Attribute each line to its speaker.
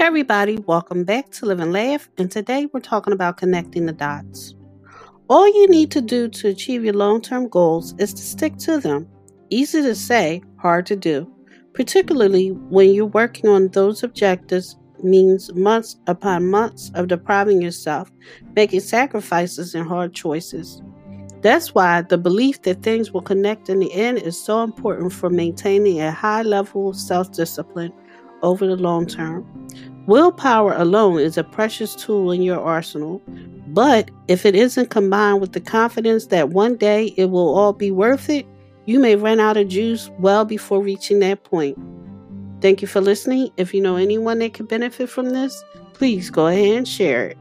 Speaker 1: Hey, everybody, welcome back to Live and Laugh. And today we're talking about connecting the dots. All you need to do to achieve your long term goals is to stick to them. Easy to say, hard to do, particularly when you're working on those objectives means months upon months of depriving yourself, making sacrifices and hard choices. That's why the belief that things will connect in the end is so important for maintaining a high level of self discipline over the long term. Willpower alone is a precious tool in your arsenal, but if it isn't combined with the confidence that one day it will all be worth it, you may run out of juice well before reaching that point. Thank you for listening. If you know anyone that could benefit from this, please go ahead and share it.